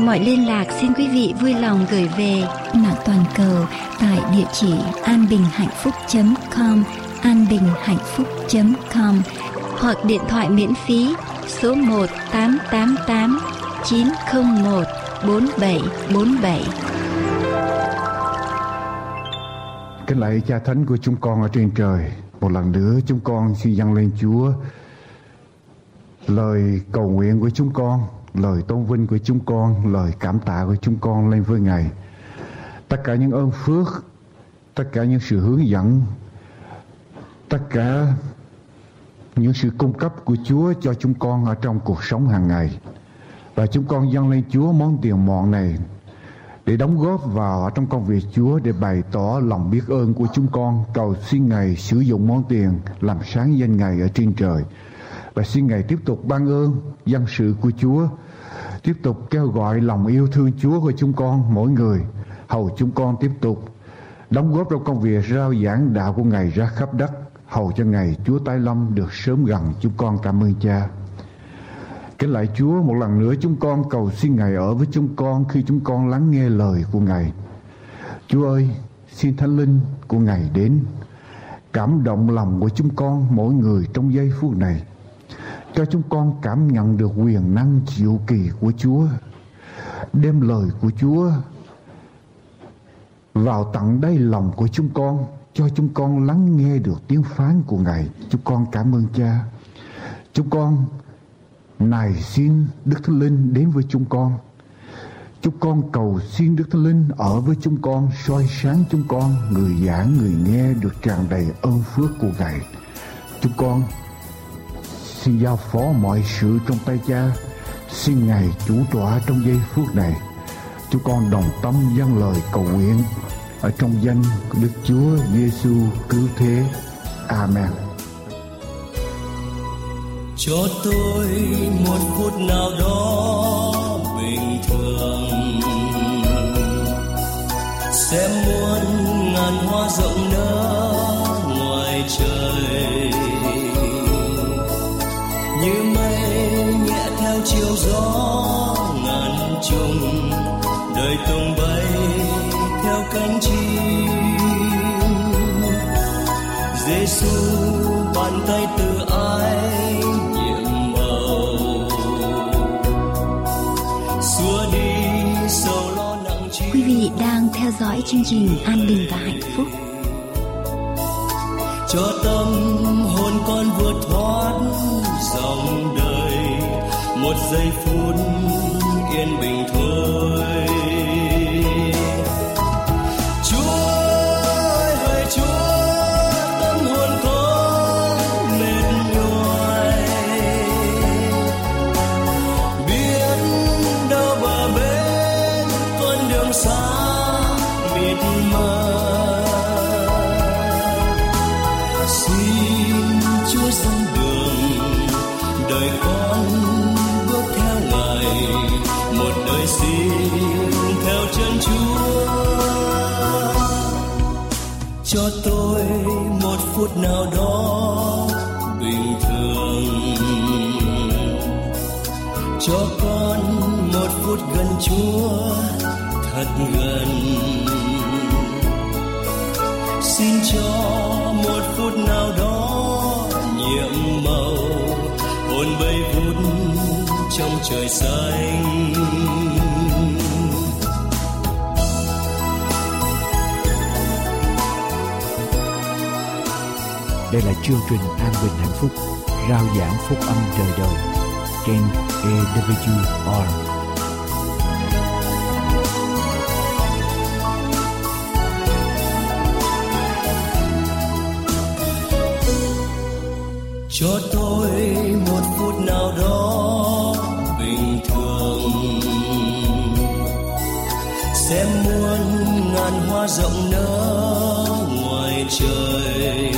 mọi liên lạc xin quý vị vui lòng gửi về mạng toàn cầu tại địa chỉ anbinhhạnhphúc.com anbinhhạnhphúc.com hoặc điện thoại miễn phí số 1 888 901 4747. Kính lạy cha thánh của chúng con ở trên trời, một lần nữa chúng con xin dâng lên Chúa lời cầu nguyện của chúng con, lời tôn vinh của chúng con, lời cảm tạ của chúng con lên với Ngài. Tất cả những ơn phước, tất cả những sự hướng dẫn, tất cả những sự cung cấp của Chúa cho chúng con ở trong cuộc sống hàng ngày. Và chúng con dâng lên Chúa món tiền mọn này để đóng góp vào ở trong công việc Chúa để bày tỏ lòng biết ơn của chúng con cầu xin Ngài sử dụng món tiền làm sáng danh Ngài ở trên trời và xin Ngài tiếp tục ban ơn dân sự của Chúa tiếp tục kêu gọi lòng yêu thương Chúa của chúng con mỗi người. Hầu chúng con tiếp tục đóng góp trong công việc rao giảng đạo của Ngài ra khắp đất. Hầu cho ngày Chúa tái lâm được sớm gần. Chúng con cảm ơn Cha. Kính lại Chúa một lần nữa chúng con cầu xin Ngài ở với chúng con khi chúng con lắng nghe lời của Ngài. Chúa ơi, xin Thánh Linh của Ngài đến. Cảm động lòng của chúng con mỗi người trong giây phút này. Cho chúng con cảm nhận được quyền năng diệu kỳ của Chúa. Đem lời của Chúa vào tận đây lòng của chúng con cho chúng con lắng nghe được tiếng phán của Ngài. Chúng con cảm ơn Cha. Chúng con này xin Đức Thánh Linh đến với chúng con. Chúng con cầu xin Đức Thánh Linh ở với chúng con, soi sáng chúng con, người giảng, người nghe được tràn đầy ơn phước của Ngài. Chúng con xin giao phó mọi sự trong tay Cha, xin Ngài chủ tọa trong giây phút này. Chúng con đồng tâm dâng lời cầu nguyện. Ở trong danh của Đức Chúa Giêsu cứu thế. Amen. Cho tôi một phút nào đó bình thường. Xem muôn ngàn hoa rộng nở ngoài trời. Chiều gió ngàn trùng đời tung bay theo cánh chim Giêsu bàn tay từ ai Quý vị đang theo dõi chương trình An Bình và Hạnh Phúc. Cho tâm hồn con vượt thoát dòng một giây phút yên bình thôi. Chúa thật gần xin cho một phút nào đó nhiệm màu hồn bay vút trong trời xanh Đây là chương trình An Bình Hạnh Phúc, rao giảng phúc âm đời đời trên AWR. Rộng nở ngoài trời.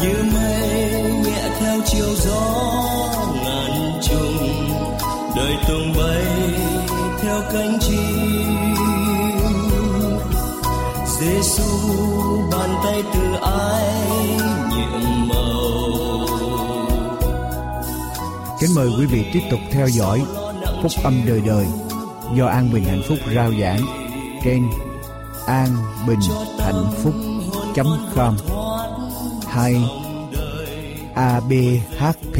Như mây nhẹ theo chiều gió ngàn trùng, đời tung bay theo cánh chim. Giêsu bàn tay từ ai nhiệm màu. Kính mời quý vị tiếp tục theo dõi Phúc âm đời đời do An Bình Hạnh Phúc rao giảng trên an bình hạnh phúc com. Hay abhp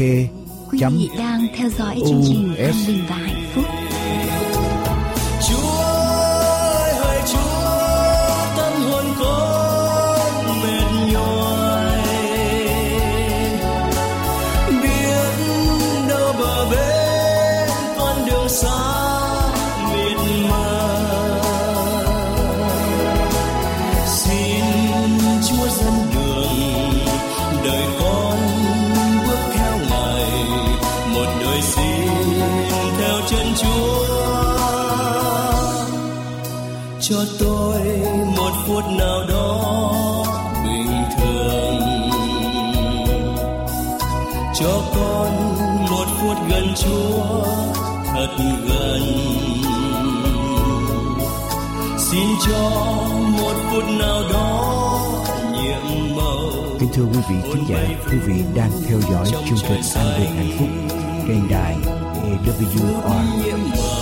Quý vị đang theo dõi chương trình An Bình và Hạnh Phúc thật gần. Xin cho một phút nào đó nhiệm màu kính thưa quý vị khán giả quý vị đang theo dõi chương trình an bình hạnh phúc trên đài AWR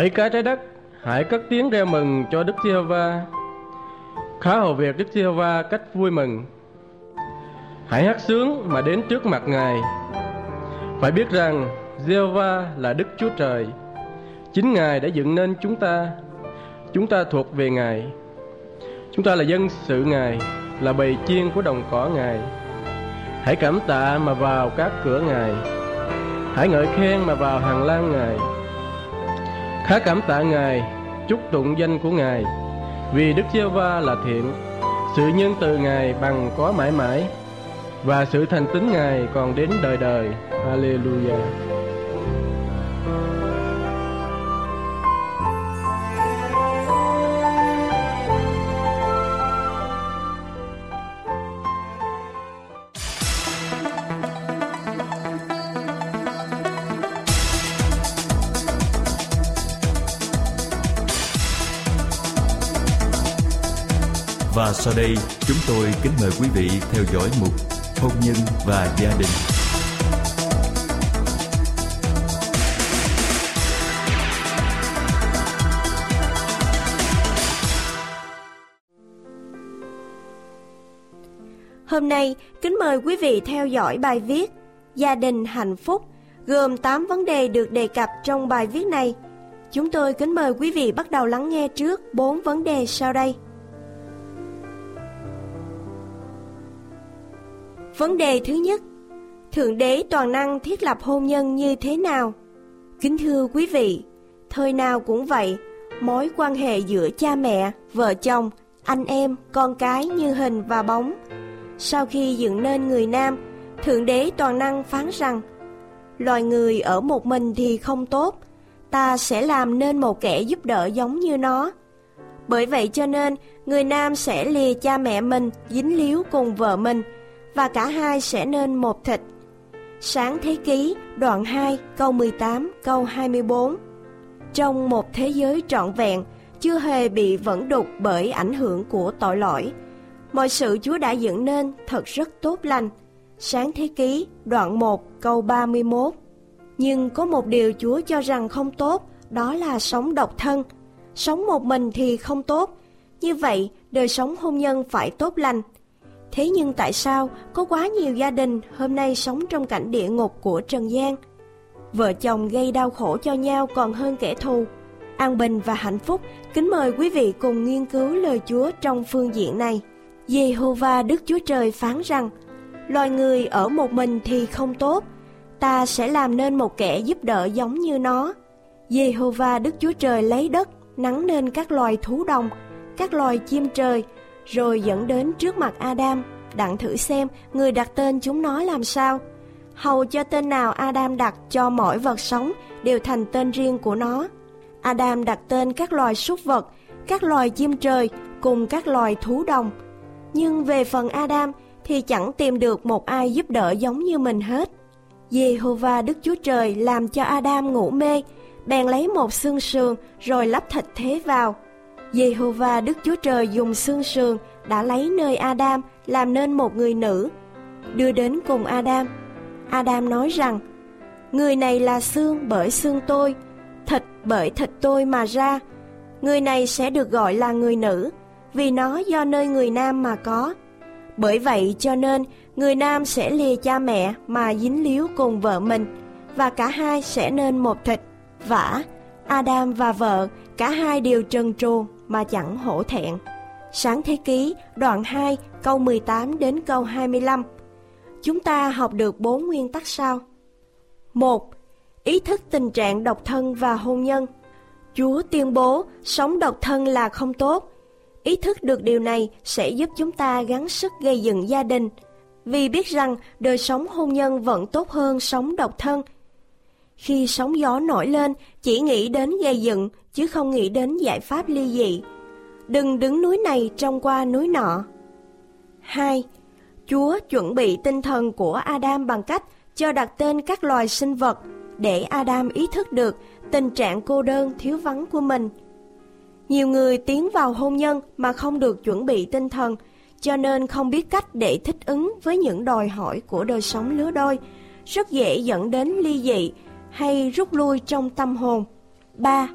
Hỡi cả trái đất, hãy cất tiếng reo mừng cho Đức Giê-hô-va. Khá hầu việc Đức Giê-hô-va cách vui mừng. Hãy hát sướng mà đến trước mặt Ngài. Phải biết rằng Giê-hô-va là Đức Chúa Trời. Chính Ngài đã dựng nên chúng ta. Chúng ta thuộc về Ngài. Chúng ta là dân sự Ngài, là bầy chiên của đồng cỏ Ngài. Hãy cảm tạ mà vào các cửa Ngài. Hãy ngợi khen mà vào hàng lan Ngài khá cảm tạ ngài, chúc tụng danh của ngài. Vì đức giê va là thiện, sự nhân từ ngài bằng có mãi mãi, và sự thành tín ngài còn đến đời đời. Hallelujah. Sau đây chúng tôi kính mời quý vị theo dõi mục Hôn nhân và gia đình. Hôm nay, kính mời quý vị theo dõi bài viết Gia đình hạnh phúc gồm 8 vấn đề được đề cập trong bài viết này. Chúng tôi kính mời quý vị bắt đầu lắng nghe trước 4 vấn đề sau đây. Vấn đề thứ nhất, Thượng Đế Toàn Năng thiết lập hôn nhân như thế nào? Kính thưa quý vị, thời nào cũng vậy, mối quan hệ giữa cha mẹ, vợ chồng, anh em, con cái như hình và bóng. Sau khi dựng nên người nam, Thượng Đế Toàn Năng phán rằng, loài người ở một mình thì không tốt, ta sẽ làm nên một kẻ giúp đỡ giống như nó. Bởi vậy cho nên, người nam sẽ lìa cha mẹ mình, dính líu cùng vợ mình, và cả hai sẽ nên một thịt. Sáng Thế Ký, đoạn 2, câu 18, câu 24 Trong một thế giới trọn vẹn, chưa hề bị vẫn đục bởi ảnh hưởng của tội lỗi, mọi sự Chúa đã dựng nên thật rất tốt lành. Sáng Thế Ký, đoạn 1, câu 31 Nhưng có một điều Chúa cho rằng không tốt, đó là sống độc thân. Sống một mình thì không tốt, như vậy đời sống hôn nhân phải tốt lành. Thế nhưng tại sao có quá nhiều gia đình hôm nay sống trong cảnh địa ngục của Trần gian? Vợ chồng gây đau khổ cho nhau còn hơn kẻ thù. An bình và hạnh phúc, kính mời quý vị cùng nghiên cứu lời Chúa trong phương diện này. Jehovah Đức Chúa Trời phán rằng, loài người ở một mình thì không tốt, ta sẽ làm nên một kẻ giúp đỡ giống như nó. Jehovah Đức Chúa Trời lấy đất nắng nên các loài thú đồng, các loài chim trời, rồi dẫn đến trước mặt Adam, đặng thử xem người đặt tên chúng nó làm sao. Hầu cho tên nào Adam đặt cho mỗi vật sống đều thành tên riêng của nó. Adam đặt tên các loài súc vật, các loài chim trời cùng các loài thú đồng. Nhưng về phần Adam thì chẳng tìm được một ai giúp đỡ giống như mình hết. Jehovah Đức Chúa Trời làm cho Adam ngủ mê, bèn lấy một xương sườn rồi lắp thịt thế vào. Jehovah Đức Chúa Trời dùng xương sườn đã lấy nơi Adam làm nên một người nữ, đưa đến cùng Adam. Adam nói rằng, Người này là xương bởi xương tôi, thịt bởi thịt tôi mà ra. Người này sẽ được gọi là người nữ, vì nó do nơi người nam mà có. Bởi vậy cho nên người nam sẽ lìa cha mẹ mà dính líu cùng vợ mình, và cả hai sẽ nên một thịt. Vả, Adam và vợ, cả hai đều trần truồng mà chẳng hổ thẹn. Sáng thế ký, đoạn 2, câu 18 đến câu 25. Chúng ta học được bốn nguyên tắc sau. 1. Ý thức tình trạng độc thân và hôn nhân. Chúa tuyên bố sống độc thân là không tốt. Ý thức được điều này sẽ giúp chúng ta gắng sức gây dựng gia đình, vì biết rằng đời sống hôn nhân vẫn tốt hơn sống độc thân. Khi sóng gió nổi lên, chỉ nghĩ đến gây dựng, chứ không nghĩ đến giải pháp ly dị. Đừng đứng núi này trông qua núi nọ. 2. Chúa chuẩn bị tinh thần của Adam bằng cách cho đặt tên các loài sinh vật để Adam ý thức được tình trạng cô đơn thiếu vắng của mình. Nhiều người tiến vào hôn nhân mà không được chuẩn bị tinh thần, cho nên không biết cách để thích ứng với những đòi hỏi của đời sống lứa đôi, rất dễ dẫn đến ly dị hay rút lui trong tâm hồn. 3.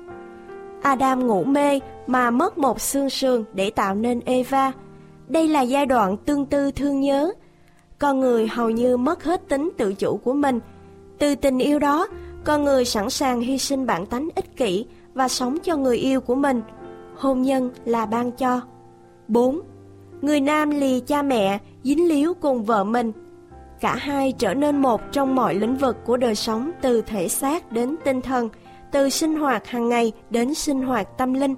Adam ngủ mê mà mất một xương sườn để tạo nên Eva. Đây là giai đoạn tương tư thương nhớ. Con người hầu như mất hết tính tự chủ của mình. Từ tình yêu đó, con người sẵn sàng hy sinh bản tánh ích kỷ và sống cho người yêu của mình. Hôn nhân là ban cho. 4. Người nam lì cha mẹ, dính líu cùng vợ mình. Cả hai trở nên một trong mọi lĩnh vực của đời sống từ thể xác đến tinh thần, từ sinh hoạt hàng ngày đến sinh hoạt tâm linh.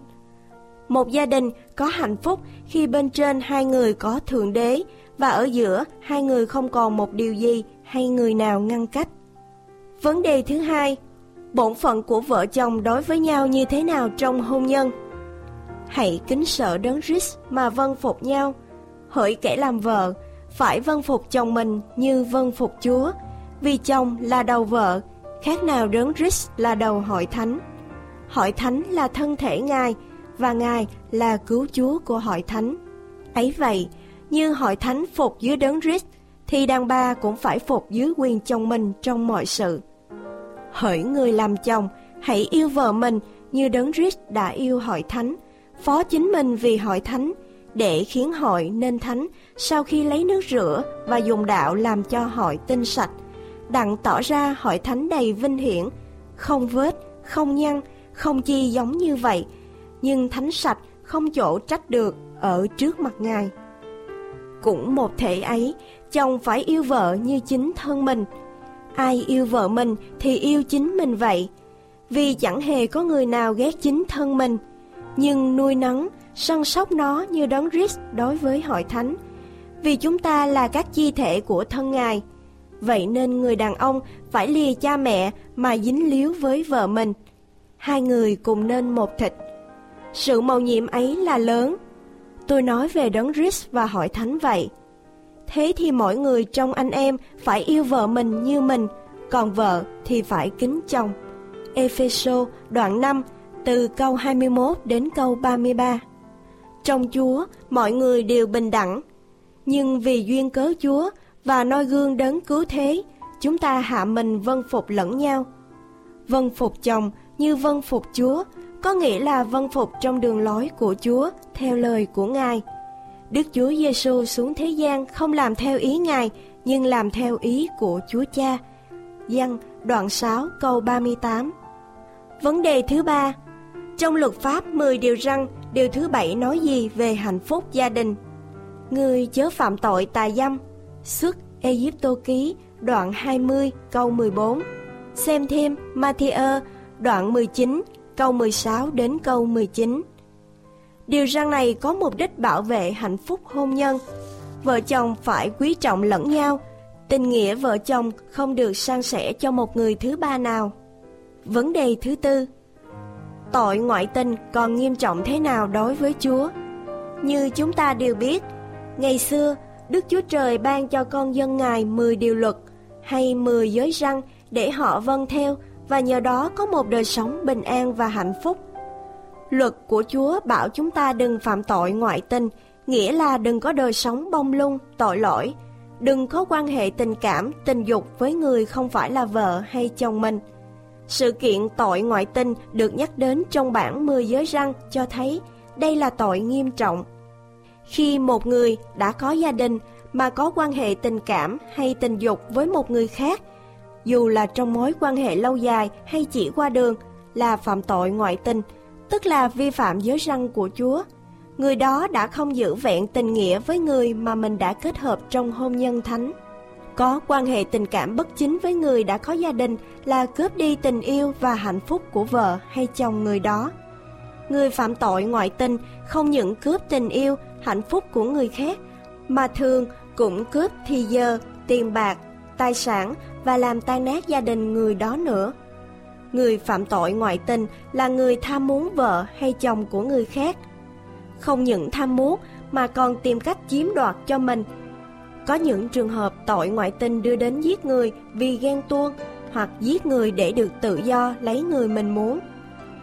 Một gia đình có hạnh phúc khi bên trên hai người có thượng đế và ở giữa hai người không còn một điều gì hay người nào ngăn cách. Vấn đề thứ hai, bổn phận của vợ chồng đối với nhau như thế nào trong hôn nhân? Hãy kính sợ đấng Christ mà vâng phục nhau. Hỡi kẻ làm vợ, phải vâng phục chồng mình như vâng phục Chúa, vì chồng là đầu vợ, khác nào đấng Christ là đầu hội thánh. Hội thánh là thân thể Ngài và Ngài là cứu Chúa của hội thánh. Ấy vậy, như hội thánh phục dưới đấng Christ thì đàn bà cũng phải phục dưới quyền chồng mình trong mọi sự. Hỡi người làm chồng, hãy yêu vợ mình như đấng Christ đã yêu hội thánh, phó chính mình vì hội thánh, để khiến hội nên thánh sau khi lấy nước rửa và dùng đạo làm cho hội tinh sạch, đặng tỏ ra hội thánh đầy vinh hiển, không vết, không nhăn, không chi giống như vậy, nhưng thánh sạch không chỗ trách được ở trước mặt Ngài. Cũng một thể ấy, chồng phải yêu vợ như chính thân mình. Ai yêu vợ mình thì yêu chính mình vậy, vì chẳng hề có người nào ghét chính thân mình, nhưng nuôi nấng, săn sóc nó như đấng Christ đối với hội thánh, vì chúng ta là các chi thể của thân Ngài. Vậy nên người đàn ông phải lìa cha mẹ mà dính líu với vợ mình. Hai người cùng nên một thịt. Sự mầu nhiệm ấy là lớn. Tôi nói về đấng Christ và hội thánh vậy. Thế thì mỗi người trong anh em phải yêu vợ mình như mình, còn vợ thì phải kính chồng. Epheso đoạn 5 từ câu 21 đến câu 33 trong Chúa, mọi người đều bình đẳng, nhưng vì duyên cớ Chúa và noi gương đấng cứu thế, chúng ta hạ mình vân phục lẫn nhau. Vân phục chồng như vân phục Chúa, có nghĩa là vân phục trong đường lối của Chúa theo lời của Ngài. Đức Chúa Giêsu xuống thế gian không làm theo ý Ngài, nhưng làm theo ý của Chúa Cha. Giăng đoạn 6 câu 38 Vấn đề thứ ba Trong luật pháp 10 điều răn, điều thứ bảy nói gì về hạnh phúc gia đình? Người chớ phạm tội tà dâm, xuất Egypto ký đoạn 20 câu 14. Xem thêm Matthew đoạn 19 câu 16 đến câu 19. Điều răn này có mục đích bảo vệ hạnh phúc hôn nhân. Vợ chồng phải quý trọng lẫn nhau, tình nghĩa vợ chồng không được san sẻ cho một người thứ ba nào. Vấn đề thứ tư Tội ngoại tình còn nghiêm trọng thế nào đối với Chúa? Như chúng ta đều biết, ngày xưa Đức Chúa Trời ban cho con dân Ngài 10 điều luật hay 10 giới răn để họ vâng theo và nhờ đó có một đời sống bình an và hạnh phúc. Luật của Chúa bảo chúng ta đừng phạm tội ngoại tình, nghĩa là đừng có đời sống bông lung, tội lỗi, đừng có quan hệ tình cảm, tình dục với người không phải là vợ hay chồng mình. Sự kiện tội ngoại tình được nhắc đến trong bản 10 giới răng cho thấy đây là tội nghiêm trọng. Khi một người đã có gia đình mà có quan hệ tình cảm hay tình dục với một người khác, dù là trong mối quan hệ lâu dài hay chỉ qua đường, là phạm tội ngoại tình, tức là vi phạm giới răng của Chúa. Người đó đã không giữ vẹn tình nghĩa với người mà mình đã kết hợp trong hôn nhân thánh. Có quan hệ tình cảm bất chính với người đã có gia đình là cướp đi tình yêu và hạnh phúc của vợ hay chồng người đó. Người phạm tội ngoại tình không những cướp tình yêu, hạnh phúc của người khác, mà thường cũng cướp thì giờ, tiền bạc, tài sản và làm tan nát gia đình người đó nữa. Người phạm tội ngoại tình là người tham muốn vợ hay chồng của người khác. Không những tham muốn mà còn tìm cách chiếm đoạt cho mình. Có những trường hợp tội ngoại tình đưa đến giết người vì ghen tuông hoặc giết người để được tự do lấy người mình muốn.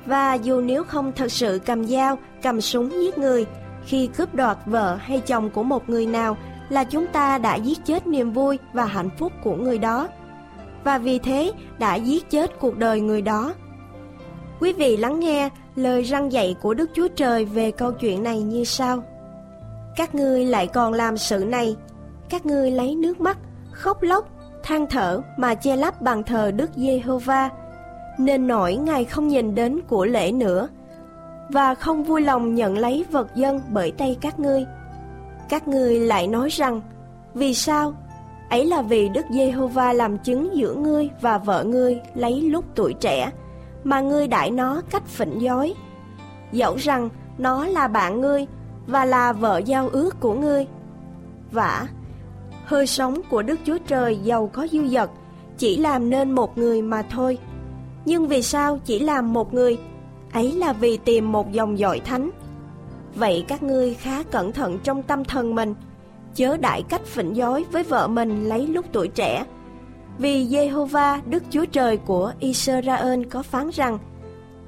Và dù nếu không thật sự cầm dao, cầm súng giết người, khi cướp đoạt vợ hay chồng của một người nào là chúng ta đã giết chết niềm vui và hạnh phúc của người đó và vì thế đã giết chết cuộc đời người đó. Quý vị lắng nghe lời răng dạy của Đức Chúa Trời về câu chuyện này như sau. Các ngươi lại còn làm sự này, các ngươi lấy nước mắt, khóc lóc, than thở mà che lấp bàn thờ Đức Giê-hô-va, nên nổi Ngài không nhìn đến của lễ nữa, và không vui lòng nhận lấy vật dân bởi tay các ngươi. Các ngươi lại nói rằng, vì sao Ấy là vì Đức Giê-hô-va làm chứng giữa ngươi và vợ ngươi lấy lúc tuổi trẻ, mà ngươi đãi nó cách phỉnh dối. Dẫu rằng nó là bạn ngươi và là vợ giao ước của ngươi. Vả, hơi sống của Đức Chúa Trời giàu có dư dật, chỉ làm nên một người mà thôi. Nhưng vì sao chỉ làm một người? Ấy là vì tìm một dòng dõi thánh. Vậy các ngươi khá cẩn thận trong tâm thần mình, chớ đại cách phỉnh dối với vợ mình lấy lúc tuổi trẻ. Vì Jehovah Đức Chúa Trời của Israel có phán rằng,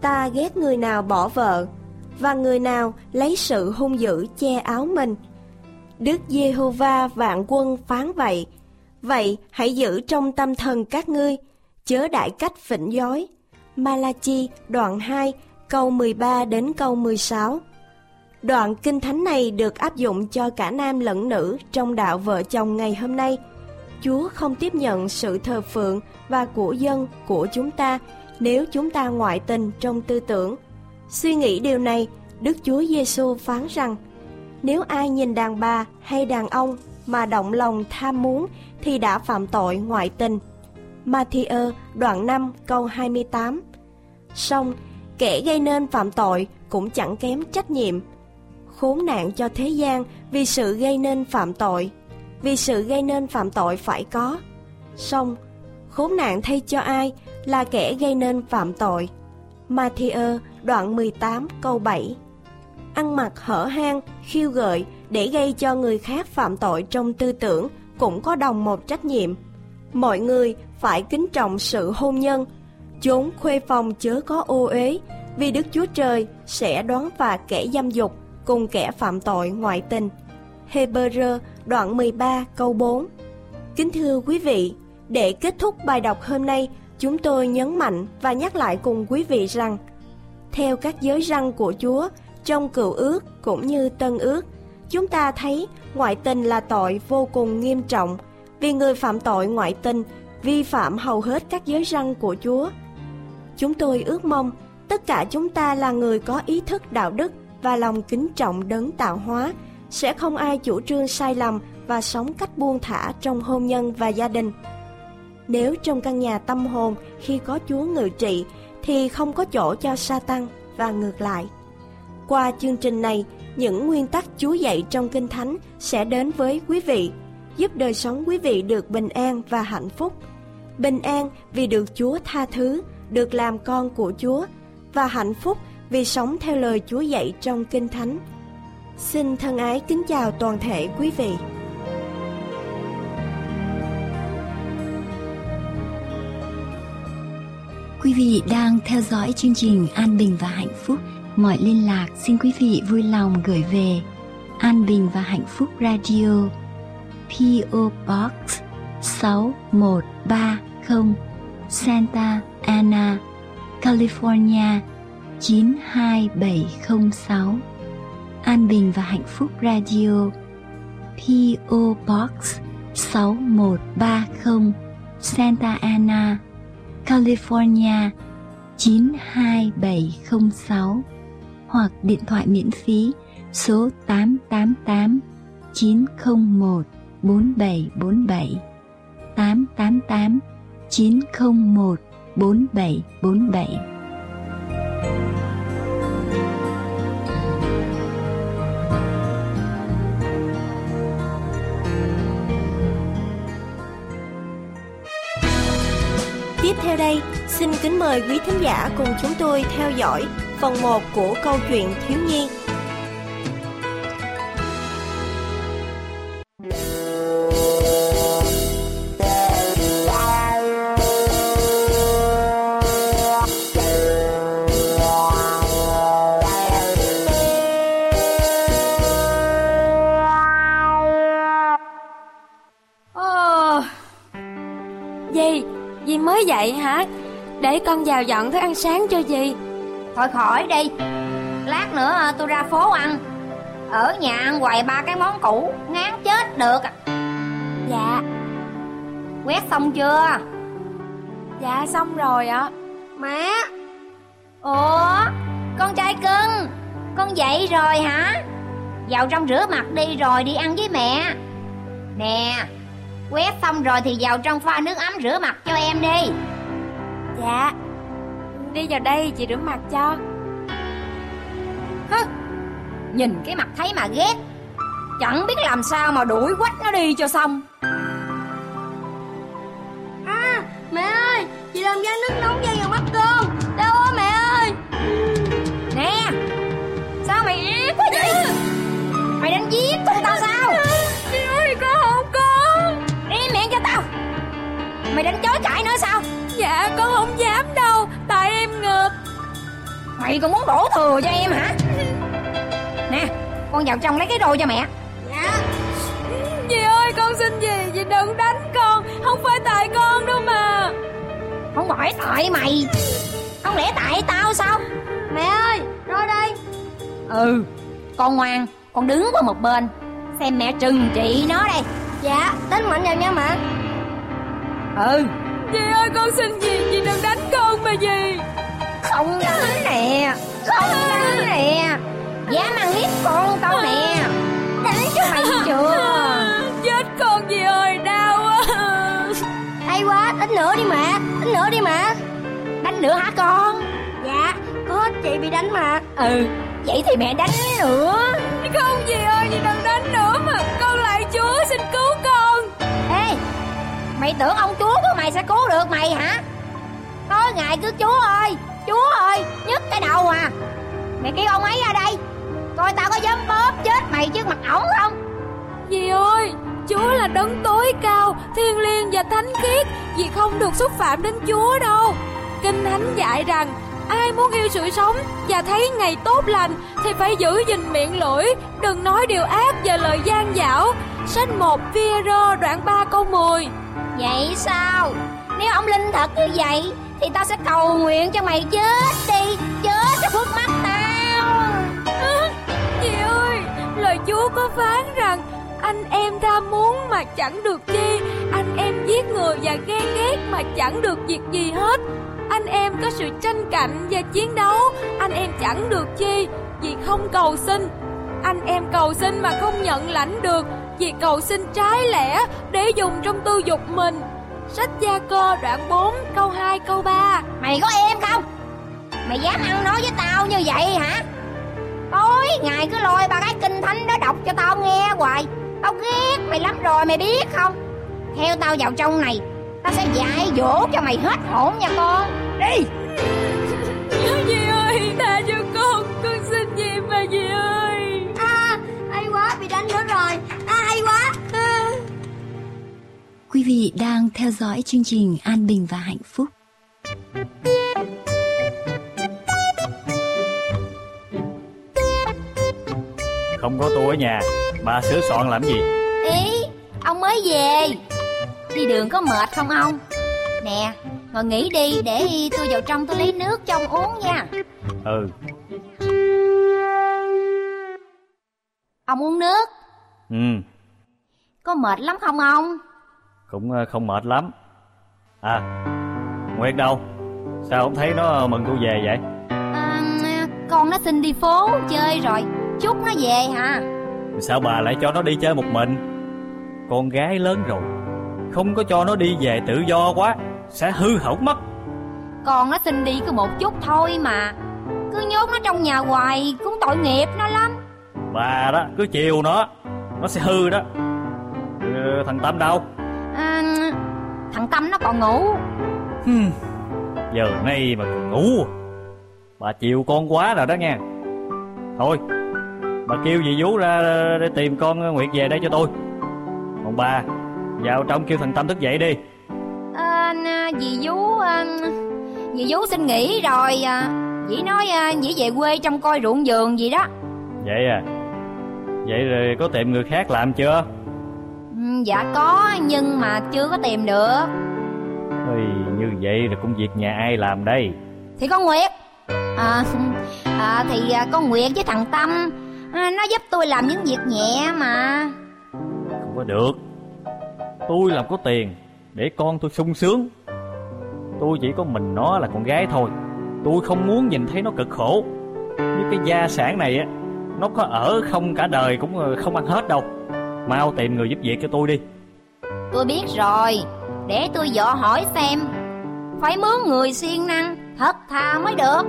ta ghét người nào bỏ vợ, và người nào lấy sự hung dữ che áo mình. Đức Giê-hô-va vạn quân phán vậy, vậy hãy giữ trong tâm thần các ngươi, chớ đại cách phỉnh dối. Malachi đoạn 2 câu 13 đến câu 16 Đoạn kinh thánh này được áp dụng cho cả nam lẫn nữ trong đạo vợ chồng ngày hôm nay. Chúa không tiếp nhận sự thờ phượng và của dân của chúng ta nếu chúng ta ngoại tình trong tư tưởng. Suy nghĩ điều này, Đức Chúa Giêsu phán rằng: nếu ai nhìn đàn bà hay đàn ông mà động lòng tham muốn thì đã phạm tội ngoại tình. Matthew đoạn 5 câu 28 Xong, kẻ gây nên phạm tội cũng chẳng kém trách nhiệm khốn nạn cho thế gian vì sự gây nên phạm tội. Vì sự gây nên phạm tội phải có. Xong, khốn nạn thay cho ai là kẻ gây nên phạm tội. Matthew đoạn 18 câu 7 Ăn mặc hở hang, khiêu gợi để gây cho người khác phạm tội trong tư tưởng cũng có đồng một trách nhiệm. Mọi người phải kính trọng sự hôn nhân, chốn khuê phòng chớ có ô uế, vì Đức Chúa Trời sẽ đoán phạt kẻ dâm dục cùng kẻ phạm tội ngoại tình. Hebrew đoạn 13 câu 4 Kính thưa quý vị, để kết thúc bài đọc hôm nay, chúng tôi nhấn mạnh và nhắc lại cùng quý vị rằng theo các giới răng của Chúa trong cựu ước cũng như tân ước, chúng ta thấy ngoại tình là tội vô cùng nghiêm trọng vì người phạm tội ngoại tình vi phạm hầu hết các giới răng của Chúa. Chúng tôi ước mong tất cả chúng ta là người có ý thức đạo đức và lòng kính trọng đấng tạo hóa, sẽ không ai chủ trương sai lầm và sống cách buông thả trong hôn nhân và gia đình. Nếu trong căn nhà tâm hồn khi có Chúa ngự trị thì không có chỗ cho Satan và ngược lại. Qua chương trình này, những nguyên tắc Chúa dạy trong Kinh Thánh sẽ đến với quý vị, giúp đời sống quý vị được bình an và hạnh phúc. Bình an vì được Chúa tha thứ, được làm con của Chúa và hạnh phúc vì sống theo lời Chúa dạy trong Kinh Thánh. Xin thân ái kính chào toàn thể quý vị. Quý vị đang theo dõi chương trình An Bình và Hạnh Phúc. Mọi liên lạc xin quý vị vui lòng gửi về An Bình và Hạnh Phúc Radio PO Box 6130 Santa Ana, California 92706 An Bình và Hạnh Phúc Radio PO Box 6130 Santa Ana, California 92706 hoặc điện thoại miễn phí số 888 901 4747 888 901 4747 Tiếp theo đây, xin kính mời quý thính giả cùng chúng tôi theo dõi phần 1 của câu chuyện thiếu nhi. Ồ, Dì, dì mới dậy hả? Để con vào dọn thức ăn sáng cho dì Thôi khỏi đi. Lát nữa à, tôi ra phố ăn. Ở nhà ăn hoài ba cái món cũ Ngán chết được. Dạ, Quét xong chưa? Dạ xong rồi ạ. Má. Ủa Con trai cưng Con dậy rồi hả? Vào trong rửa mặt đi rồi đi ăn với mẹ. Nè Quét xong rồi thì vào trong pha nước ấm rửa mặt cho em đi. Dạ Đi vào đây chị rửa mặt cho. Hứ, Nhìn cái mặt thấy mà ghét. Chẳng biết làm sao mà đuổi quách nó đi cho xong. À mẹ ơi Chị làm ra nước nóng dây vào mắt con Đâu á mẹ ơi. Nè Sao mày ác quá vậy? Mày đánh giết tụi tao sao? Chị ơi con không con Im miệng cho tao. Mày đánh chối cãi nữa sao? Dạ con không dám đâu Mày còn muốn đổ thừa cho em hả? Nè Con vào trong lấy cái roi cho mẹ. Dạ. Dì ơi con xin dì Dì đừng đánh con. Không phải tại con đâu mà. Không phải tại mày. Không lẽ tại tao sao? Mẹ ơi Rồi đây. Ừ Con ngoan Con đứng qua một bên. Xem mẹ trừng trị nó đây. Dạ đánh mạnh vào nha mẹ. Ừ. Dì ơi con xin dì Dì đừng đánh con mà dì Không đánh nè. Không đánh nè. Dám ăn hiếp con tao nè. Đánh cho mày chưa Chết con dì ơi đau quá. Hay quá đánh nữa đi mẹ Đánh nữa đi mẹ Đánh nữa hả con? Dạ có chị bị đánh mà. Ừ Vậy thì mẹ đánh nữa. Không dì ơi dì đừng đánh nữa mà. Con lại chúa xin cứu con. Ê Mày tưởng ông chúa của mày sẽ cứu được mày hả? Tối ngày cứ chúa ơi Chúa ơi nhức cái đầu à. Mày kêu ông ấy ra đây. Coi tao có dám bóp chết mày trước mặt ổng không? Dì ơi Chúa là đấng tối cao Thiên liêng và thánh khiết. Dì không được xúc phạm đến Chúa đâu. Kinh Thánh dạy rằng Ai muốn yêu sự sống và thấy ngày tốt lành thì phải giữ gìn miệng lưỡi, đừng nói điều ác và lời gian dảo. Sách 1 Phi-rơ đoạn 3 câu 10. Vậy sao? Nếu ông linh thật như vậy thì tao sẽ cầu nguyện cho mày chết đi Chết cho phước mắt tao À, ơi, lời Chúa có phán rằng anh em tham muốn mà chẳng được chi, anh em giết người và ghen ghét mà chẳng được việc gì hết. Anh em có sự tranh cạnh và chiến đấu, anh em chẳng được chi vì không cầu xin. Anh em cầu xin mà không nhận lãnh được vì cầu xin trái lẽ để dùng trong tư dục mình Sách gia cơ đoạn 4 câu 2 câu 3 Mày có em không? Mày dám ăn nói với tao như vậy hả? Tối ngày cứ lôi ba cái kinh thánh đó đọc cho tao nghe hoài. Tao ghét mày lắm rồi mày biết không? Theo tao vào trong này Tao sẽ dạy dỗ cho mày hết hồn nha con. Đi! Dì ơi tha cho con Con xin dì mà dì ơi. À hay quá bị đánh Quý vị đang theo dõi chương trình An Bình và Hạnh Phúc. Không có tôi ở nhà Bà sửa soạn làm gì? Ý ông mới về. Đi đường có mệt không ông? Nè ngồi nghỉ đi Để tôi vào trong tôi lấy nước cho ông uống nha. Ừ. Ông uống nước. Ừ. Có mệt lắm không ông Cũng ờ, không mệt lắm. À Nguyệt đâu? Sao không thấy nó mừng tôi về vậy? À, Con nó xin đi phố chơi rồi. Chút nó về hả? Sao bà lại cho nó đi chơi một mình? Con gái lớn rồi. Không có cho nó đi về tự do quá Sẽ hư hỏng mất. Con nó xin đi có một chút thôi mà. Cứ nhốt nó trong nhà hoài Cũng tội nghiệp nó lắm. Bà đó cứ chiều nó Nó sẽ hư đó. Ừ, Thằng Tâm đâu à, Thằng Tâm nó còn ngủ. Hmm. Giờ này mà còn ngủ. Bà chiều con quá rồi đó nha Thôi Bà kêu dì Vú ra để tìm con Nguyệt về đây cho tôi. Còn bà Vào trong kêu thằng Tâm thức dậy đi. À, Dì Vú à, Dì Vú xin nghỉ rồi à, Dì nói à, dì về quê trong coi ruộng vườn gì đó. Vậy à? Vậy rồi có tìm người khác làm chưa? ừ, Dạ có Nhưng mà chưa có tìm được. Ôi, Như vậy là công việc nhà ai làm đây? Thì con Nguyệt. À, à, Thì à, con Nguyệt với thằng Tâm. À, Nó giúp tôi làm những việc nhẹ mà. Không có được. Tôi làm có tiền Để con tôi sung sướng. Tôi chỉ có mình nó là con gái thôi. Tôi không muốn nhìn thấy nó cực khổ. Như cái gia sản này á Nó có ở không cả đời cũng ờ, không ăn hết đâu Mau tìm người giúp việc cho tôi đi. Tôi biết rồi. Để tôi dọ hỏi xem. Phải mướn người siêng năng Thật thà mới được.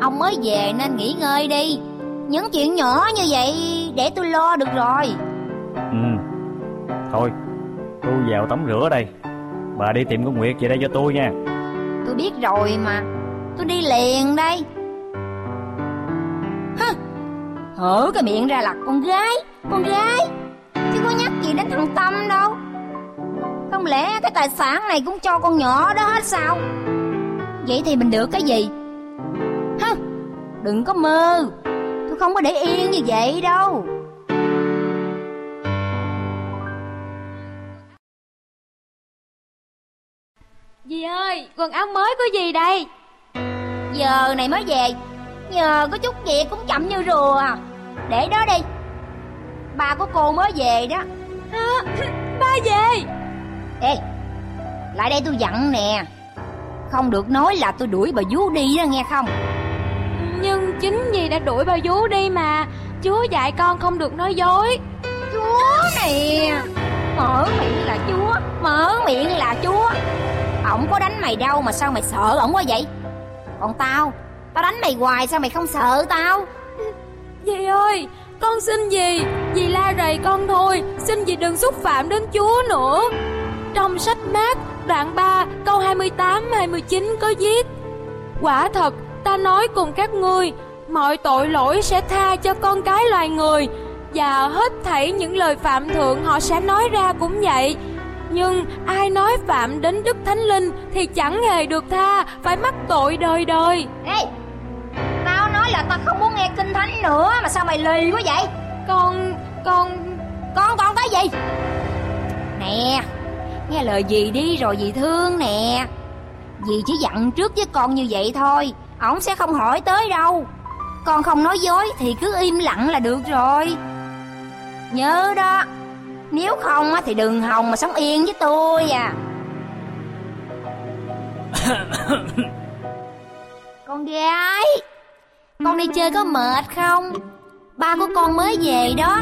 Ông mới về nên nghỉ ngơi đi. Những chuyện nhỏ như vậy Để tôi lo được rồi. Ừ. Thôi Tôi vào tắm rửa đây. Bà đi tìm con Nguyệt về đây cho tôi nha. Tôi biết rồi mà. Tôi đi liền đây. Hơ Hở cái miệng ra là con gái Con gái Chứ có nhắc gì đến thằng Tâm đâu. Không lẽ cái tài sản này cũng cho con nhỏ đó hết sao? Vậy thì mình được cái gì? Hơ Đừng có mơ. Tôi không có để yên như vậy đâu. Dì ơi quần áo mới của dì đây. Giờ này mới về. Nhờ có chút việc cũng chậm như rùa. Để đó đi Ba của cô mới về đó. À, Ba về? Ê Lại đây tôi dặn nè. Không được nói là tôi đuổi bà vú đi đó nghe không? Nhưng chính dì đã đuổi bà vú đi mà Chúa dạy con không được nói dối. Chúa nè Mở miệng là chúa Mở miệng là chúa. Ổng có đánh mày đâu mà sao mày sợ ổng quá vậy? Còn tao Tao đánh mày hoài sao mày không sợ tao? Dì ơi con xin gì? Dì la rầy con thôi. Xin dì đừng xúc phạm đến Chúa nữa. Trong sách mát, đoạn 3 câu 28-29 có viết, Quả thật, ta nói cùng các ngươi, Mọi tội lỗi sẽ tha cho con cái loài người, Và hết thảy những lời phạm thượng họ sẽ nói ra cũng vậy. Nhưng ai nói phạm đến Đức Thánh Linh Thì chẳng hề được tha, Phải mắc tội đời đời. Ê, Tao nói là tao không muốn kinh thánh nữa Mà sao mày lì quá vậy? Con Con Con con cái gì? Nè Nghe lời dì đi rồi dì thương nè. Dì chỉ dặn trước với con như vậy thôi Ổng sẽ không hỏi tới đâu. Con không nói dối thì cứ im lặng là được rồi. Nhớ đó nếu không thì đừng hòng mà sống yên với tôi à. Con gái Con đi chơi có mệt không? Ba của con mới về đó.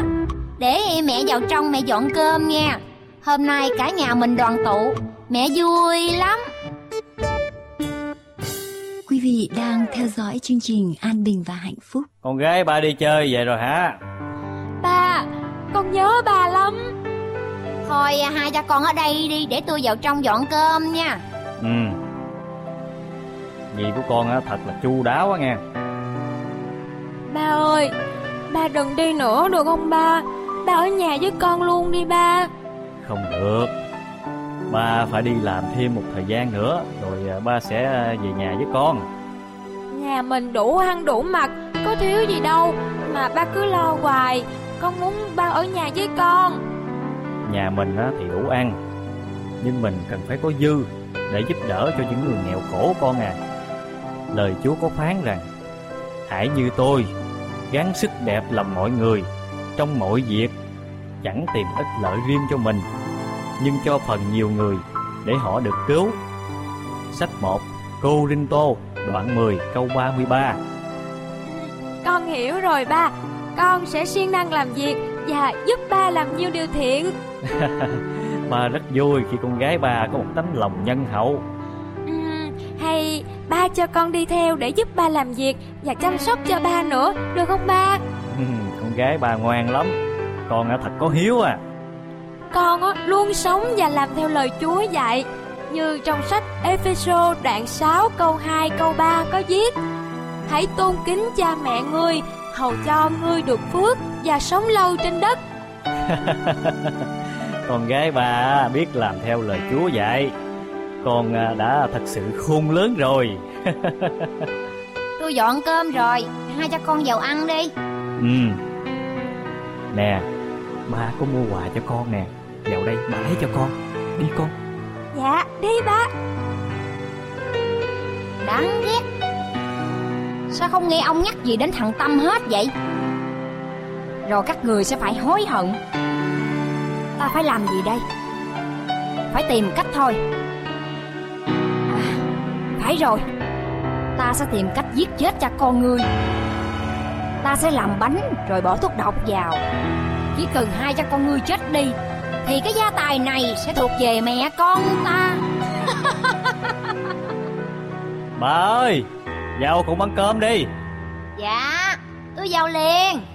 Để mẹ vào trong mẹ dọn cơm nha. Hôm nay cả nhà mình đoàn tụ. Mẹ vui lắm. Quý vị đang theo dõi chương trình An Bình và Hạnh Phúc. Con gái ba đi chơi về rồi hả? Ba Con nhớ ba lắm. Thôi hai cha con ở đây đi Để tôi vào trong dọn cơm nha. Ừ. Dì của con á thật là chu đáo á nghe Ba ơi Ba đừng đi nữa được không ba? Ba ở nhà với con luôn đi ba. Không được. Ba phải đi làm thêm một thời gian nữa Rồi à, ba sẽ à, về nhà với con. Nhà mình đủ ăn đủ mặc Có thiếu gì đâu Mà ba cứ lo hoài. Con muốn ba ở nhà với con. Nhà mình á thì đủ ăn Nhưng mình cần phải có dư Để giúp đỡ cho những người nghèo khổ con à. Lời Chúa có phán rằng Hãy như tôi Gắng sức đẹp lòng mọi người. Trong mọi việc Chẳng tìm ích lợi riêng cho mình Nhưng cho phần nhiều người Để họ được cứu. Sách 1 Cô Rinh Tô Đoạn 10 câu 33 Con hiểu rồi ba. Con sẽ siêng năng làm việc Và giúp ba làm nhiều điều thiện. Ba rất vui khi con gái ba có một tấm lòng nhân hậu ba cho con đi theo để giúp ba làm việc Và chăm sóc cho ba nữa Được không ba? Con gái ba ngoan lắm Con á thật có hiếu à. Con á, luôn sống và làm theo lời Chúa dạy Như trong sách Epheso đoạn 6 câu 2 câu 3 có viết Hãy tôn kính cha mẹ ngươi Hầu cho ngươi được phước và sống lâu trên đất. Con gái ba biết làm theo lời Chúa dạy Con à, đã thật sự khôn lớn rồi Tôi dọn cơm rồi Hai cha con vào ăn đi. Ừ. Nè Ba có mua quà cho con nè. Vào đây ba lấy cho con. Đi con. Dạ đi ba. Đáng ghét. Sao không nghe ông nhắc gì đến thằng Tâm hết vậy? Rồi các người sẽ phải hối hận. Ta phải làm gì đây? Phải tìm cách thôi. À Phải rồi Ta sẽ tìm cách giết chết cha con ngươi. Ta sẽ làm bánh rồi bỏ thuốc độc vào. Chỉ cần hai cha con ngươi chết đi Thì cái gia tài này sẽ thuộc về mẹ con ta. Bà ơi Vào cùng ăn cơm đi. Dạ Tôi vào liền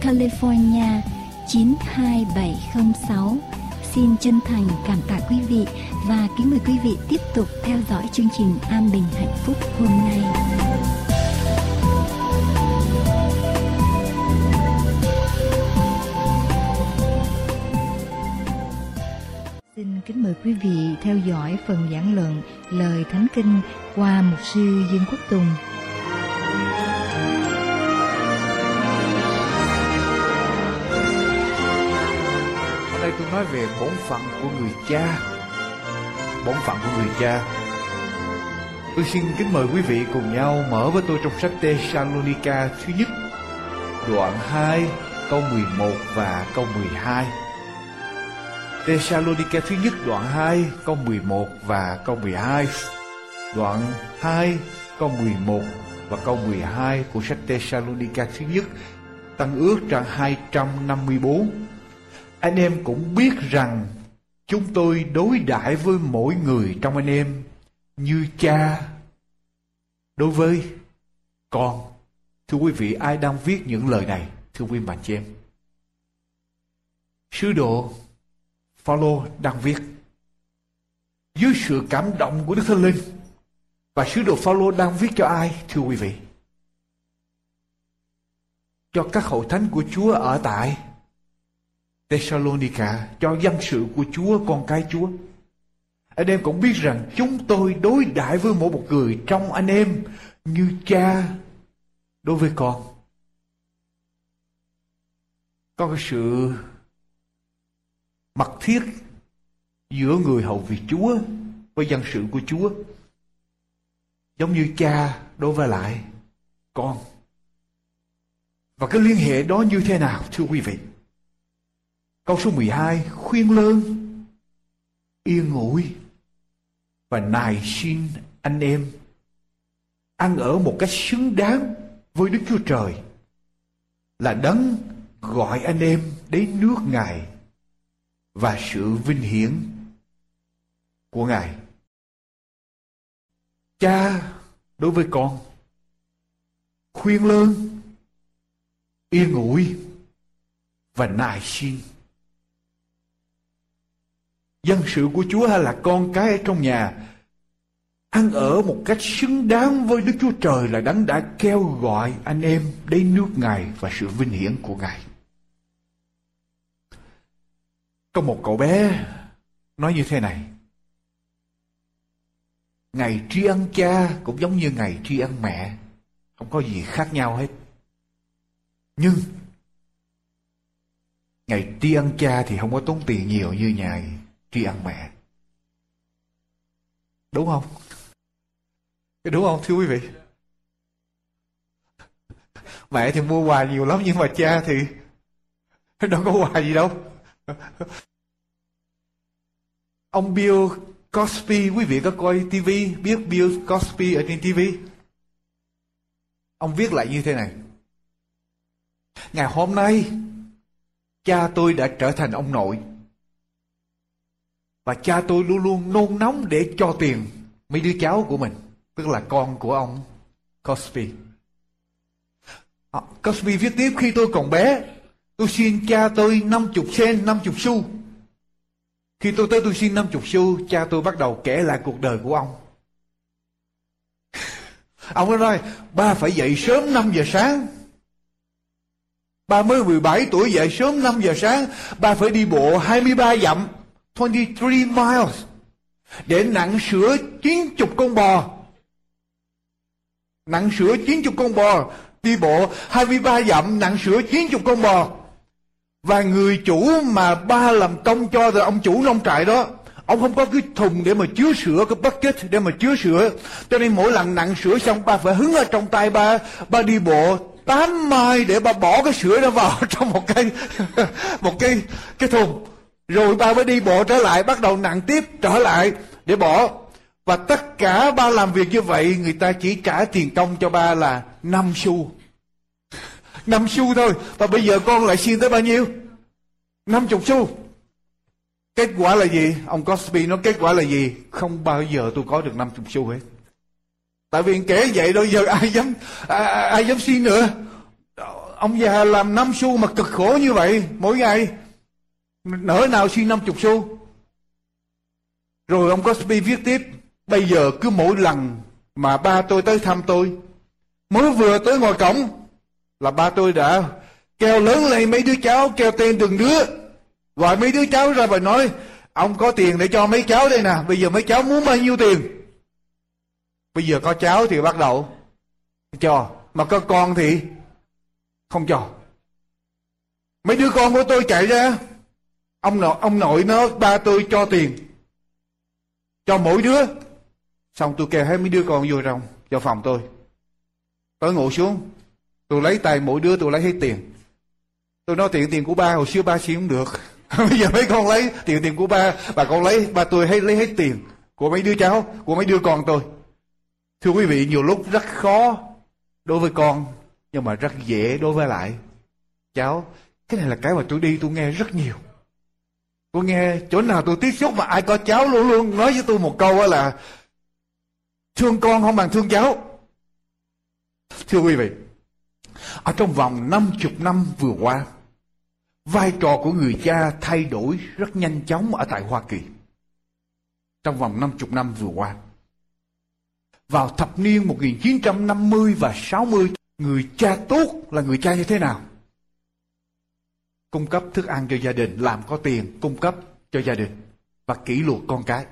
California 92706 Xin chân thành cảm tạ quý vị và kính mời quý vị tiếp tục theo dõi chương trình An Bình Hạnh Phúc hôm nay. Xin kính mời quý vị theo dõi phần giảng luận lời Thánh Kinh qua mục sư Dương Quốc Tùng. Nói về bổn phận của người cha. Bổn phận của người cha. Tôi xin kính mời quý vị cùng nhau mở với tôi trong sách Thessalonica thứ nhất, đoạn 2, câu 11 và câu 12. Thessalonica thứ nhất đoạn 2 câu 11 và câu 12. Đoạn 2 câu 11 và câu 12 của sách Thessalonica thứ nhất Tăng ước trang 254. Anh em cũng biết rằng chúng tôi đối đãi với mỗi người trong anh em như cha đối với con. Thưa quý vị, ai đang viết những lời này? Thưa quý bà chị em. Sứ đồ Phaolô đang viết dưới sự cảm động của Đức Thánh Linh và sứ đồ Phaolô đang viết cho ai thưa quý vị cho các hội thánh của Chúa ở tại Thessalonica cho dân sự của Chúa, con cái Chúa anh em cũng biết rằng chúng tôi đối đãi với mỗi một người trong anh em như cha đối với con có cái sự mật thiết giữa người hầu việc Chúa với dân sự của Chúa. Giống như cha đối với lại con. Và cái liên hệ đó như thế nào, thưa quý vị? Câu số 12 khuyên lơn, yên ngủi và nài xin anh em ăn ở một cách xứng đáng với Đức Chúa Trời là đấng gọi anh em đến nước Ngài và sự vinh hiển của Ngài. Cha đối với con khuyên lơn, yên ủi và nài xin. Dân sự của Chúa hay là con cái ở trong nhà, ăn ở một cách xứng đáng với Đức Chúa Trời là đấng đã kêu gọi anh em đến nước Ngài và sự vinh hiển của Ngài. Có một cậu bé nói như thế này. Ngày tri ân cha cũng giống như ngày tri ân mẹ. Không có gì khác nhau hết. Nhưng, ngày tri ân cha thì không có tốn tiền nhiều như ngày tri ân mẹ. Đúng không? Đúng không thưa quý vị? Mẹ thì mua quà nhiều lắm nhưng mà cha thì đâu có quà gì đâu. Ông Bill Cosby, quý vị có coi TV, biết Bill Cosby ở trên TV? Ông viết lại như thế này. Ngày hôm nay, cha tôi đã trở thành ông nội. Và cha tôi luôn luôn nôn nóng để cho tiền mấy đứa cháu của mình, tức là con của ông Cosby. À, Cosby viết tiếp khi tôi còn bé, tôi xin cha tôi 50 sen, 50 xu khi tôi tới tôi xin 50 xu, cha tôi bắt đầu kể lại cuộc đời của ông. ông nói, ba phải dậy sớm 5 giờ sáng. Ba mới 17 tuổi dậy sớm 5 giờ sáng, ba phải đi bộ 23 dặm, 23 miles, để nặng sữa 90 con bò. Nặng sữa 90 con bò, đi bộ 23 dặm, nặng sữa 90 con bò. Và người chủ mà ba làm công cho rồi ông chủ nông trại đó ông không có cái thùng để mà chứa sữa cái bucket để mà chứa sữa. Cho nên mỗi lần nặng sữa xong ba phải hứng ở trong tay ba ba đi bộ tám mai để ba bỏ cái sữa đó vào trong một cái một cái cái thùng rồi ba mới đi bộ trở lại bắt đầu nặng tiếp trở lại để bỏ. Và tất cả ba làm việc như vậy người ta chỉ trả tiền công cho ba là năm xu. Năm xu thôi Và bây giờ con lại xin tới bao nhiêu? 50 xu. Kết quả là gì? Ông Cosby nói kết quả là gì? Không bao giờ tôi có được 50 xu hết. Tại vì kể vậy đâu giờ ai dám ai, ai dám xin nữa. Ông già làm năm xu mà cực khổ như vậy Mỗi ngày. Nỡ nào xin 50 xu? Rồi ông Cosby viết tiếp, Bây giờ cứ mỗi lần mà ba tôi tới thăm tôi, Mới vừa tới ngoài cổng là ba tôi đã kêu lớn lên mấy đứa cháu, kêu tên từng đứa. Gọi mấy đứa cháu ra và nói, ông có tiền để cho mấy cháu đây nè, bây giờ mấy cháu muốn bao nhiêu tiền bây giờ có cháu thì bắt đầu cho, mà có con thì không cho. Mấy đứa con của tôi chạy ra ông nội ông nội nó ba tôi cho tiền cho mỗi đứa Xong tôi kêu hết mấy đứa con vô trong, vào phòng tôi. Tôi ngủ xuống, tôi lấy tay mỗi đứa tôi lấy hết tiền. Tôi nói tiền tiền của ba, hồi xưa ba xin không được. Bây giờ mấy con lấy tiền tiền của ba, bà con lấy, ba tôi hay lấy hết tiền của mấy đứa cháu, của mấy đứa con tôi. Thưa quý vị, nhiều lúc rất khó đối với con, nhưng mà rất dễ đối với lại cháu. Cái này là cái mà tôi đi tôi nghe rất nhiều. Tôi nghe chỗ nào tôi tiếp xúc mà ai có cháu luôn luôn nói với tôi một câu là thương con không bằng thương cháu. Thưa quý vị, ở trong vòng 50 năm vừa qua, vai trò của người cha thay đổi rất nhanh chóng ở tại Hoa Kỳ. Trong vòng 50 năm vừa qua. Vào thập niên 1950 và 60, người cha tốt là người cha như thế nào? Cung cấp thức ăn cho gia đình, làm có tiền, cung cấp cho gia đình và kỷ luật con cái.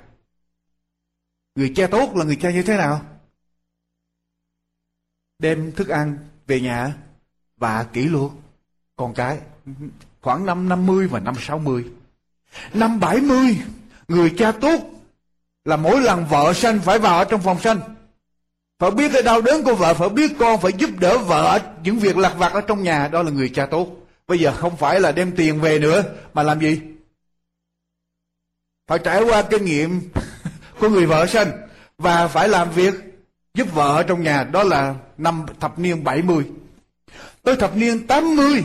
Người cha tốt là người cha như thế nào? Đem thức ăn về nhà và kỷ luật con cái khoảng năm 50 và năm 60. Năm 70, người cha tốt là mỗi lần vợ sanh phải vào ở trong phòng sanh. Phải biết cái đau đớn của vợ, phải biết con phải giúp đỡ vợ những việc lặt vặt ở trong nhà, đó là người cha tốt. Bây giờ không phải là đem tiền về nữa, mà làm gì? Phải trải qua kinh nghiệm của người vợ sinh và phải làm việc giúp vợ ở trong nhà, đó là năm thập niên 70. Tới thập niên 80,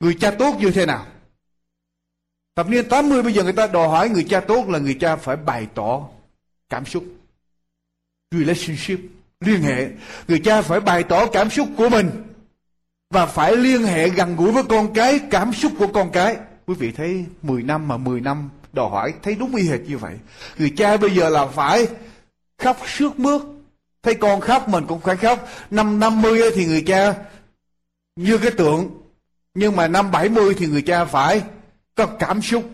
người cha tốt như thế nào? Thập niên 80 bây giờ người ta đòi hỏi người cha tốt là người cha phải bày tỏ cảm xúc. Relationship, liên hệ. Người cha phải bày tỏ cảm xúc của mình và phải liên hệ gần gũi với con cái, cảm xúc của con cái. Quý vị thấy 10 năm mà 10 năm đòi hỏi thấy đúng y hệt như vậy. Người cha bây giờ là phải khóc sướt mướt. Thấy con khóc mình cũng phải khóc. Năm 50 thì người cha như cái tượng. Nhưng mà năm 70 thì người cha phải có cảm xúc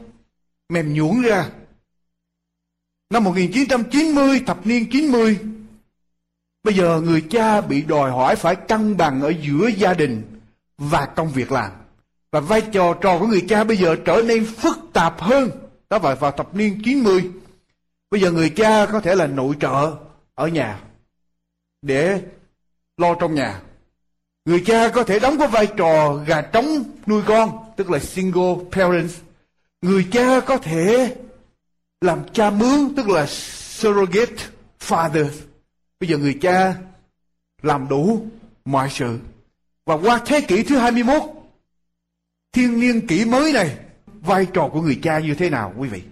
mềm nhũn ra. Năm 1990, thập niên 90, bây giờ người cha bị đòi hỏi phải cân bằng ở giữa gia đình và công việc làm. Và vai trò trò của người cha bây giờ trở nên phức tạp hơn. Đó vào, vào thập niên 90. Bây giờ người cha có thể là nội trợ ở nhà để lo trong nhà. Người cha có thể đóng có vai trò gà trống nuôi con tức là single parents. Người cha có thể làm cha mướn, tức là surrogate father. Bây giờ người cha làm đủ mọi sự. Và qua thế kỷ thứ 21, thiên niên kỷ mới này, vai trò của người cha như thế nào quý vị?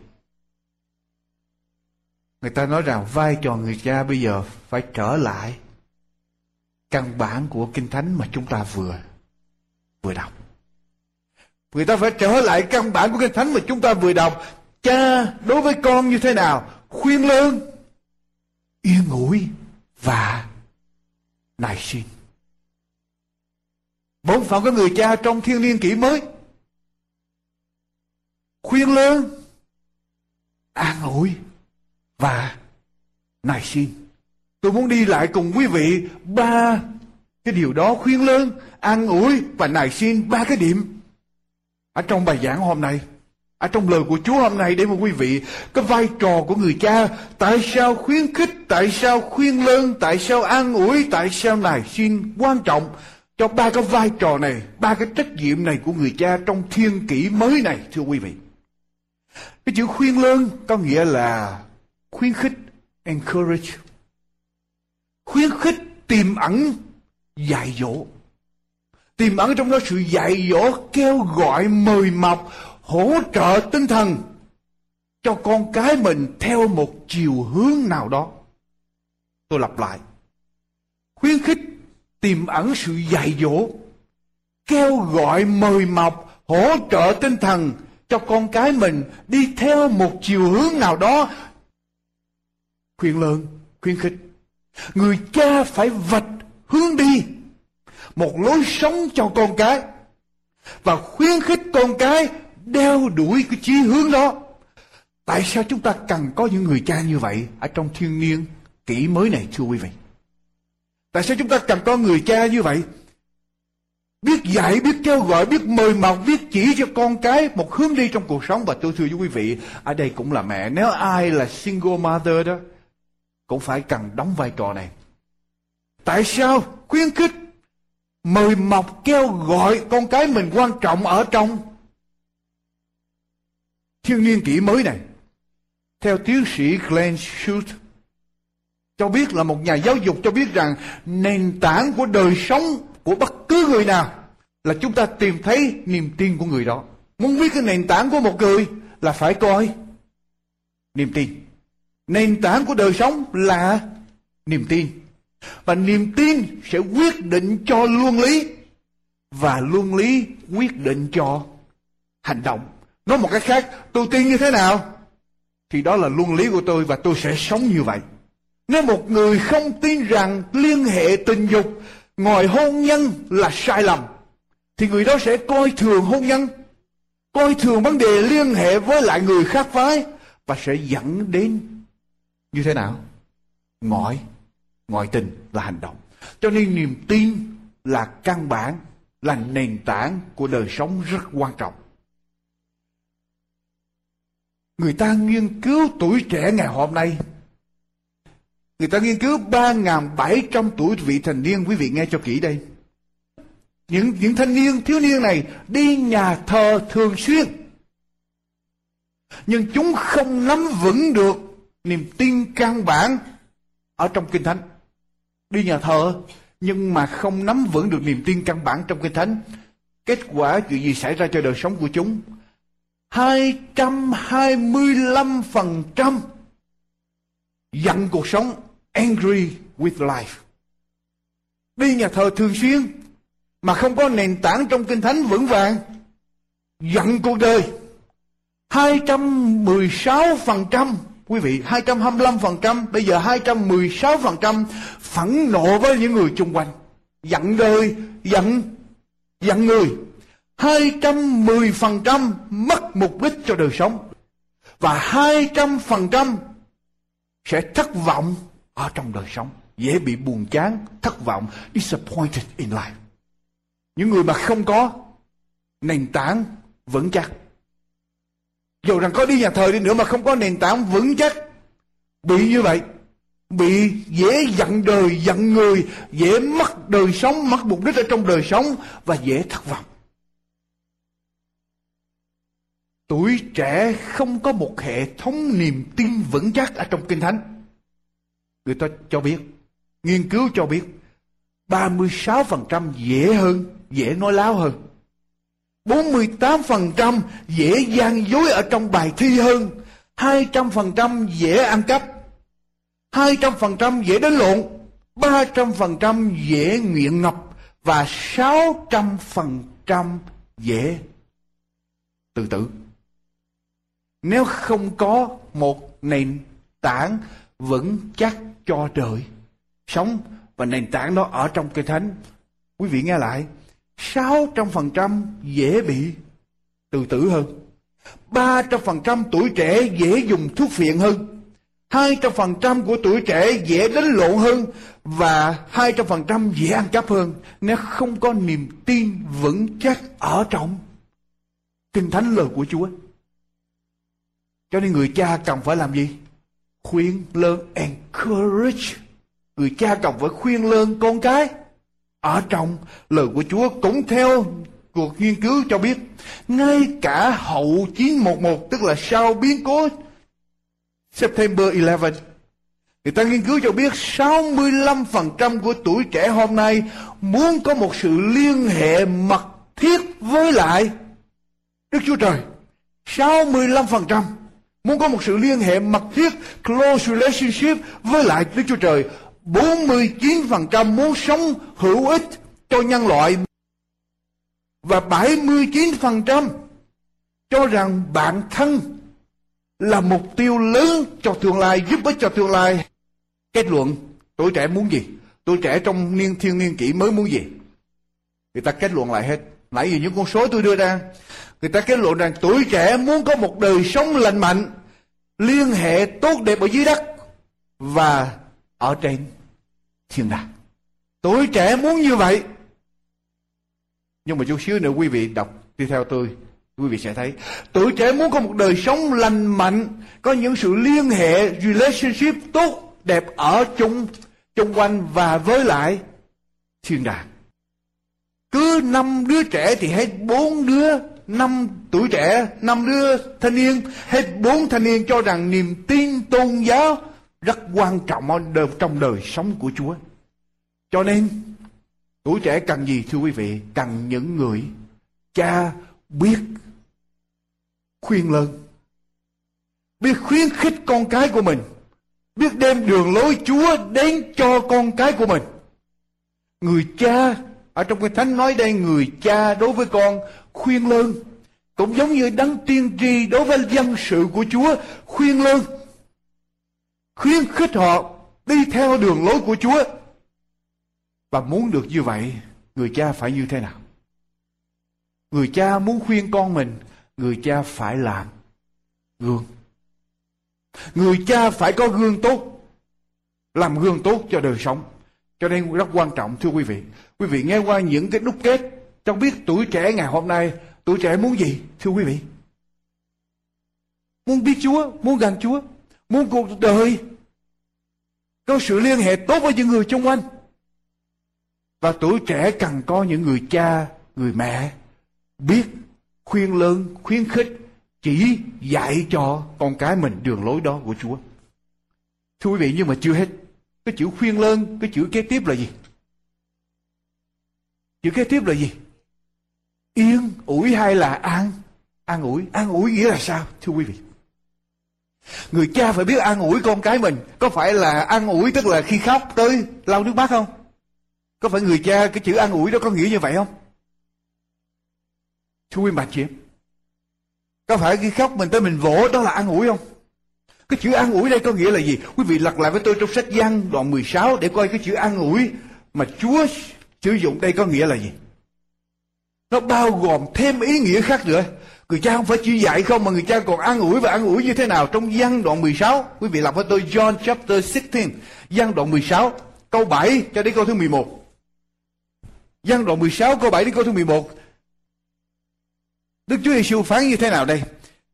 Người ta nói rằng vai trò người cha bây giờ phải trở lại căn bản của Kinh Thánh mà chúng ta vừa vừa đọc. Người ta phải trở lại căn bản của Kinh Thánh mà chúng ta vừa đọc. Cha đối với con như thế nào? Khuyên lơn, yên ngủi, và nài xin. Bổn phận của người cha trong thiên niên kỷ mới. Khuyên lớn, an ủi và nài xin. Tôi muốn đi lại cùng quý vị ba cái điều đó khuyên lớn, an ủi và nài xin ba cái điểm ở trong bài giảng hôm nay ở trong lời của Chúa hôm nay để mà quý vị cái vai trò của người cha tại sao khuyến khích tại sao khuyên lơn tại sao an ủi tại sao này? Xin quan trọng cho ba cái vai trò này ba cái trách nhiệm này của người cha trong thiên kỷ mới này thưa quý vị. Cái chữ khuyên lơn có nghĩa là khuyến khích encourage. Khuyến khích tiềm ẩn dạy dỗ. Tìm ẩn trong đó sự dạy dỗ, kêu gọi, mời mọc, hỗ trợ tinh thần cho con cái mình theo một chiều hướng nào đó. Tôi lặp lại. Khuyến khích tìm ẩn sự dạy dỗ, kêu gọi, mời mọc, hỗ trợ tinh thần cho con cái mình đi theo một chiều hướng nào đó. Khuyên lớn, khuyến khích. Người cha phải vạch hướng đi một lối sống cho con cái và khuyến khích con cái đeo đuổi cái chí hướng đó. Tại sao chúng ta cần có những người cha như vậy ở trong thiên niên kỷ mới này thưa quý vị? Tại sao chúng ta cần có người cha như vậy? Biết dạy, biết kêu gọi, biết mời mọc, biết chỉ cho con cái một hướng đi trong cuộc sống. Và tôi thưa với quý vị, ở đây cũng là mẹ. Nếu ai là single mother đó, cũng phải cần đóng vai trò này. Tại sao khuyến khích mời mọc kêu gọi con cái mình quan trọng ở trong thiên niên kỷ mới này? Theo tiến sĩ Glenn Schultz, cho biết là một nhà giáo dục cho biết rằng nền tảng của đời sống của bất cứ người nào là chúng ta tìm thấy niềm tin của người đó. Muốn biết cái nền tảng của một người là phải coi niềm tin. Nền tảng của đời sống là niềm tin. Và niềm tin sẽ quyết định cho luân lý. Và luân lý quyết định cho hành động. Nói một cách khác, tôi tin như thế nào? Thì đó là luân lý của tôi và tôi sẽ sống như vậy. Nếu một người không tin rằng liên hệ tình dục ngoài hôn nhân là sai lầm, thì người đó sẽ coi thường hôn nhân, coi thường vấn đề liên hệ với lại người khác phái và sẽ dẫn đến như thế nào? Ngoại, ngoại tình là hành động. Cho nên niềm tin là căn bản, là nền tảng của đời sống rất quan trọng. Người ta nghiên cứu tuổi trẻ ngày hôm nay Người ta nghiên cứu 3.700 tuổi vị thành niên, quý vị nghe cho kỹ đây. Những những thanh niên, thiếu niên này đi nhà thờ thường xuyên. Nhưng chúng không nắm vững được niềm tin căn bản ở trong Kinh Thánh. Đi nhà thờ nhưng mà không nắm vững được niềm tin căn bản trong Kinh Thánh. Kết quả chuyện gì xảy ra cho đời sống của chúng? 225% giận cuộc sống angry with life. Đi nhà thờ thường xuyên mà không có nền tảng trong kinh thánh vững vàng. Giận cuộc đời. 216% quý vị 225% bây giờ 216% phẫn nộ với những người xung quanh giận đời, giận giận người 210% mất mục đích cho đời sống. Và 200% sẽ thất vọng ở trong đời sống. Dễ bị buồn chán, thất vọng, disappointed in life. Những người mà không có, nền tảng vững chắc. Dù rằng có đi nhà thờ đi nữa mà không có nền tảng vững chắc. Bị như vậy, bị dễ giận đời, giận người, dễ mất đời sống, mất mục đích ở trong đời sống và dễ thất vọng. Tuổi trẻ không có một hệ thống niềm tin vững chắc ở trong kinh thánh Người ta cho biết, nghiên cứu cho biết, 36% dễ hơn, dễ nói láo hơn. 48% dễ gian dối ở trong bài thi hơn. 200% dễ ăn cắp. 200% dễ đánh lộn. 300% dễ nguyện ngập. Và 600% dễ tự tử. Nếu không có một nền tảng vững chắc cho đời sống, và nền tảng đó ở trong kinh thánh, quý vị nghe lại 600% dễ bị tự tử hơn 300% tuổi trẻ dễ dùng thuốc phiện hơn 200% của tuổi trẻ dễ đánh lộn hơn, và 200% dễ ăn cắp hơn nếu không có niềm tin vững chắc ở trong kinh thánh lời của Chúa. Cho nên người cha cần phải làm gì? khuyên lơn, encourage người cha cần phải khuyên lơn con cái ở trong lời của Chúa cũng theo cuộc nghiên cứu cho biết, ngay cả hậu 911 tức là sau biến cố September 11 Người ta nghiên cứu cho biết 65% của tuổi trẻ hôm nay muốn có một sự liên hệ mật thiết với lại Đức Chúa Trời. 65% Muốn có một sự liên hệ mật thiết, close relationship với lại Đức Chúa Trời. 49% muốn sống hữu ích cho nhân loại. Và 79% cho rằng bản thân là mục tiêu lớn cho tương lai, giúp ích cho tương lai. Kết luận, tuổi trẻ muốn gì? Tuổi trẻ trong niên thiên niên kỷ mới muốn gì? Người ta kết luận lại hết. Nãy giờ những con số tôi đưa ra Người ta kết luận rằng tuổi trẻ muốn có một đời sống lành mạnh, liên hệ tốt đẹp ở dưới đất và ở trên thiên đàng. Tuổi trẻ muốn như vậy. Nhưng mà chút xíu nữa quý vị đọc đi theo tôi, quý vị sẽ thấy tuổi trẻ muốn có một đời sống lành mạnh, có những sự liên hệ relationship tốt đẹp ở chung chung quanh và với lại thiên đàng cứ năm đứa trẻ thì hết bốn đứa năm tuổi trẻ năm đứa thanh niên hết bốn thanh niên cho rằng niềm tin tôn giáo rất quan trọng trong đời sống của Chúa. Cho nên tuổi trẻ cần gì thưa quý vị? Cần những người cha biết khuyên lớn biết khuyến khích con cái của mình, biết đem đường lối Chúa đến cho con cái của mình. Người cha ở trong cái thánh nói đây người cha đối với con khuyên lơn cũng giống như đấng tiên tri đối với dân sự của Chúa, khuyên lơn khuyên khích họ đi theo đường lối của Chúa. Và muốn được như vậy, người cha phải như thế nào? Người cha muốn khuyên con mình, người cha phải làm gương. Người cha phải có gương tốt, làm gương tốt cho đời sống. Cho nên rất quan trọng, thưa quý vị. Quý vị nghe qua những cái đúc kết trong biết tuổi trẻ ngày hôm nay, tuổi trẻ muốn gì, thưa quý vị? Muốn biết chúa, muốn gần chúa, muốn cuộc đời có sự liên hệ tốt với những người xung quanh. Và tuổi trẻ cần có những người cha, người mẹ biết, khuyên lớn, khuyến khích, chỉ dạy cho con cái mình đường lối đó của chúa. Thưa quý vị, nhưng mà chưa hết. Cái chữ khuyên lơn cái chữ kế tiếp là gì? Chữ kế tiếp là gì? Yên ủi hay là an? An ủi. An ủi nghĩa là sao, thưa quý vị? Người cha phải biết an ủi con cái mình. Có phải là an ủi tức là khi khóc tới lau nước mắt không? Có phải người cha cái chữ an ủi đó có nghĩa như vậy không? Thưa quý bà chị em, có phải khi khóc mình tới mình vỗ đó là an ủi không? Cái chữ an ủi đây có nghĩa là gì? Quý vị lật lại với tôi trong sách văn đoạn 16 để coi cái chữ an ủi mà Chúa sử dụng đây có nghĩa là gì? Nó bao gồm thêm ý nghĩa khác nữa. Người cha không phải chỉ dạy không, mà người cha còn an ủi và an ủi như thế nào trong văn đoạn 16 quý vị làm với tôi John chapter 16 văn đoạn 16 câu 7 cho đến câu thứ 11 văn đoạn 16 câu 7 đến câu thứ 11 Đức Chúa Giêsu phán như thế nào đây?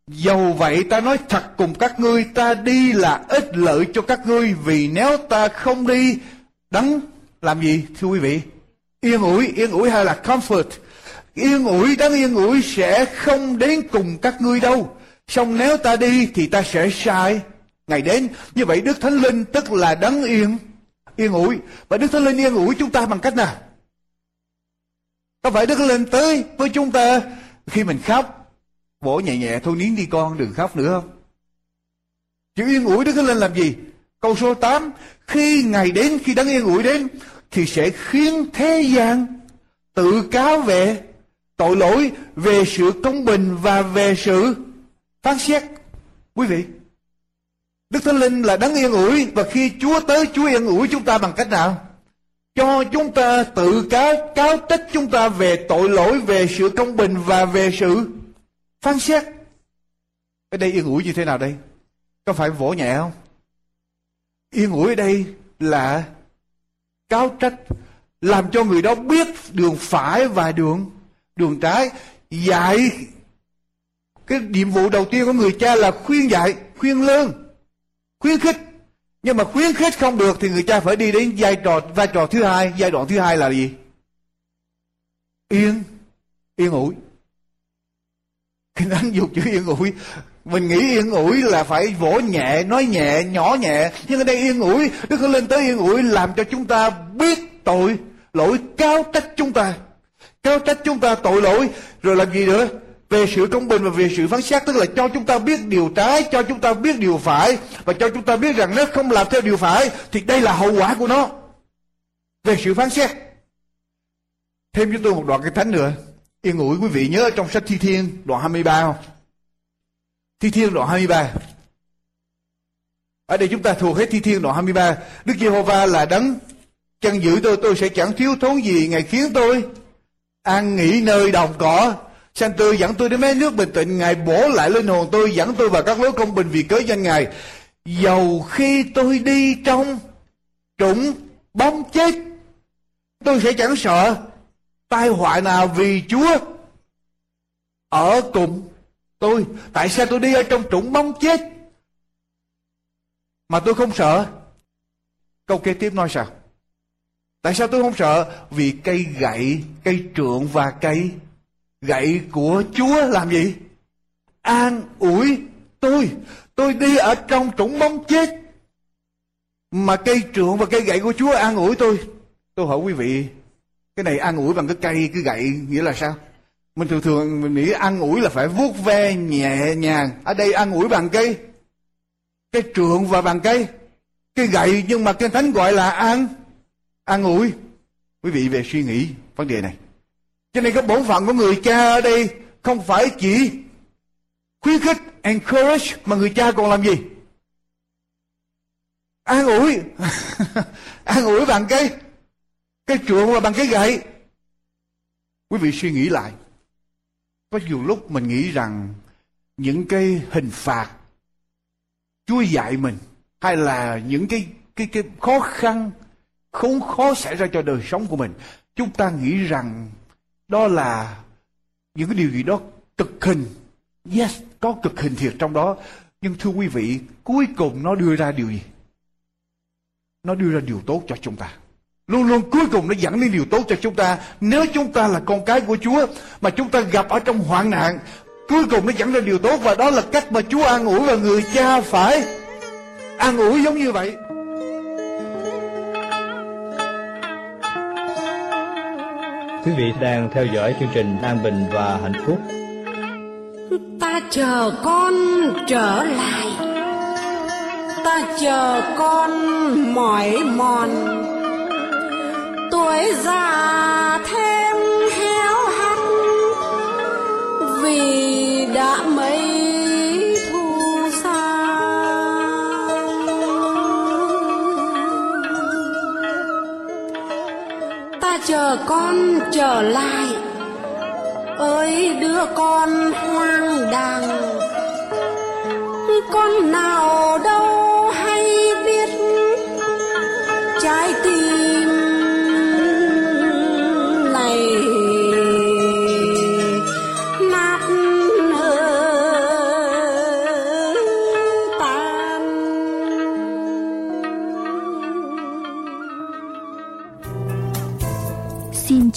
Dầu vậy ta nói thật cùng các ngươi, ta đi là ích lợi cho các ngươi, vì nếu ta không đi đắng làm gì, thưa quý vị? Yên ủi yên ủi hay là comfort? Yên ủi đáng yên ủi sẽ không đến cùng các ngươi đâu. Song nếu ta đi thì ta sẽ sai. Ngày đến, như vậy đức thánh linh tức là đấng yên. Yên ủi. Và đức thánh linh yên ủi chúng ta bằng cách nào? Có phải đức thánh linh tới với chúng ta khi mình khóc? Vỗ nhẹ nhẹ, thôi nín đi con, đừng khóc nữa. Không chữ yên ủi đức thánh linh làm gì? Câu số 8 khi ngày đến, khi đấng yên ủi đến, thì sẽ khiến thế gian tự cáo về tội lỗi về sự công bình và về sự phán xét. Quý vị, đức thánh linh là đấng yên ủi và khi chúa tới, chúa yên ủi chúng ta bằng cách nào? Cho chúng ta tự cáo cáo trách chúng ta về tội lỗi, về sự công bình và về sự phán xét. Ở đây yên ủi như thế nào đây? Có phải vỗ nhẹ không? Yên ủi ở đây là cáo trách, làm cho người đó biết đường phải và đường đường trái dạy. Cái nhiệm vụ đầu tiên của người cha là khuyên dạy, khuyên lương, khuyến khích. Nhưng mà khuyến khích không được thì người cha phải đi đến vai trò vai trò thứ hai. Giai đoạn thứ hai là gì? Yên yên ủi. Khi nắng dục chữ yên ủi, mình nghĩ yên ủi là phải vỗ nhẹ, nói nhẹ, nhỏ nhẹ. Nhưng ở đây yên ủi, đức thánh lên tới yên ủi làm cho chúng ta biết tội lỗi cao trách chúng ta cáo trách chúng ta tội lỗi, rồi làm gì nữa? Về sự công bình và về sự phán xét, tức là cho chúng ta biết điều trái, cho chúng ta biết điều phải, và cho chúng ta biết rằng nếu không làm theo điều phải, thì đây là hậu quả của nó. Về sự phán xét. Thêm cho tôi một đoạn cái thánh nữa. Yên ủi quý vị nhớ trong sách thi thiên, đoạn 23 không? Thi thiên, đoạn 23 ở đây chúng ta thuộc hết thi thiên, đoạn 23 Đức Giê-hô-va là đấng chân giữ tôi tôi sẽ chẳng thiếu thốn gì, Ngài khiến tôi an nghỉ nơi đồng cỏ. Sanh tươi dẫn tôi đến mấy nước bình tĩnh. Ngài bổ lại linh hồn tôi, Dẫn tôi vào các lối công bình vì cớ danh Ngài. Dầu khi tôi đi trong Trũng bóng chết, Tôi sẽ chẳng sợ Tai họa nào vì Chúa. Ở cùng tôi, Tại sao tôi đi ở trong trũng bóng chết Mà tôi không sợ? Câu kế tiếp nói sao? Tại sao tôi không sợ? Vì cây gậy, cây trượng và cây gậy của Chúa làm gì? An ủi tôi. Tôi đi ở trong trũng bóng chết. Mà cây trượng và cây gậy của Chúa an ủi tôi. Tôi hỏi quý vị, cái này an ủi bằng cái cây, cái gậy nghĩa là sao? Mình thường thường mình nghĩ an ủi là phải vuốt ve nhẹ nhàng. Ở đây an ủi bằng cây, cái trượng và bằng cây, cái gậy nhưng mà kinh thánh gọi là an, an ủi. Quý vị về suy nghĩ vấn đề này. Cho nên cái bổn phận của người cha ở đây không phải chỉ khuyến khích, encourage mà người cha còn làm gì? An ủi. an ủi bằng cái cái chuộng là bằng cái gậy. Quý vị suy nghĩ lại. Có nhiều lúc mình nghĩ rằng những cái hình phạt Chúa dạy mình hay là những cái cái cái khó khăn khốn khó xảy ra cho đời sống của mình. Chúng ta nghĩ rằng đó là những cái điều gì đó cực hình. Yes, có cực hình thiệt trong đó. Nhưng thưa quý vị, cuối cùng nó đưa ra điều gì? Nó đưa ra điều tốt cho chúng ta. Luôn luôn cuối cùng nó dẫn đến điều tốt cho chúng ta. Nếu chúng ta là con cái của chúa mà chúng ta gặp ở trong hoạn nạn, cuối cùng nó dẫn ra điều tốt và đó là cách mà chúa an ủi và người cha phải an ủi giống như vậy. Quý vị đang theo dõi chương trình An Bình và Hạnh Phúc. Ta chờ con trở lại. Ta chờ con mỏi mòn. Tuổi già thêm héo hắt vì đã mấy chờ con trở lại ơi đứa con hoang đàng. Con nào đâu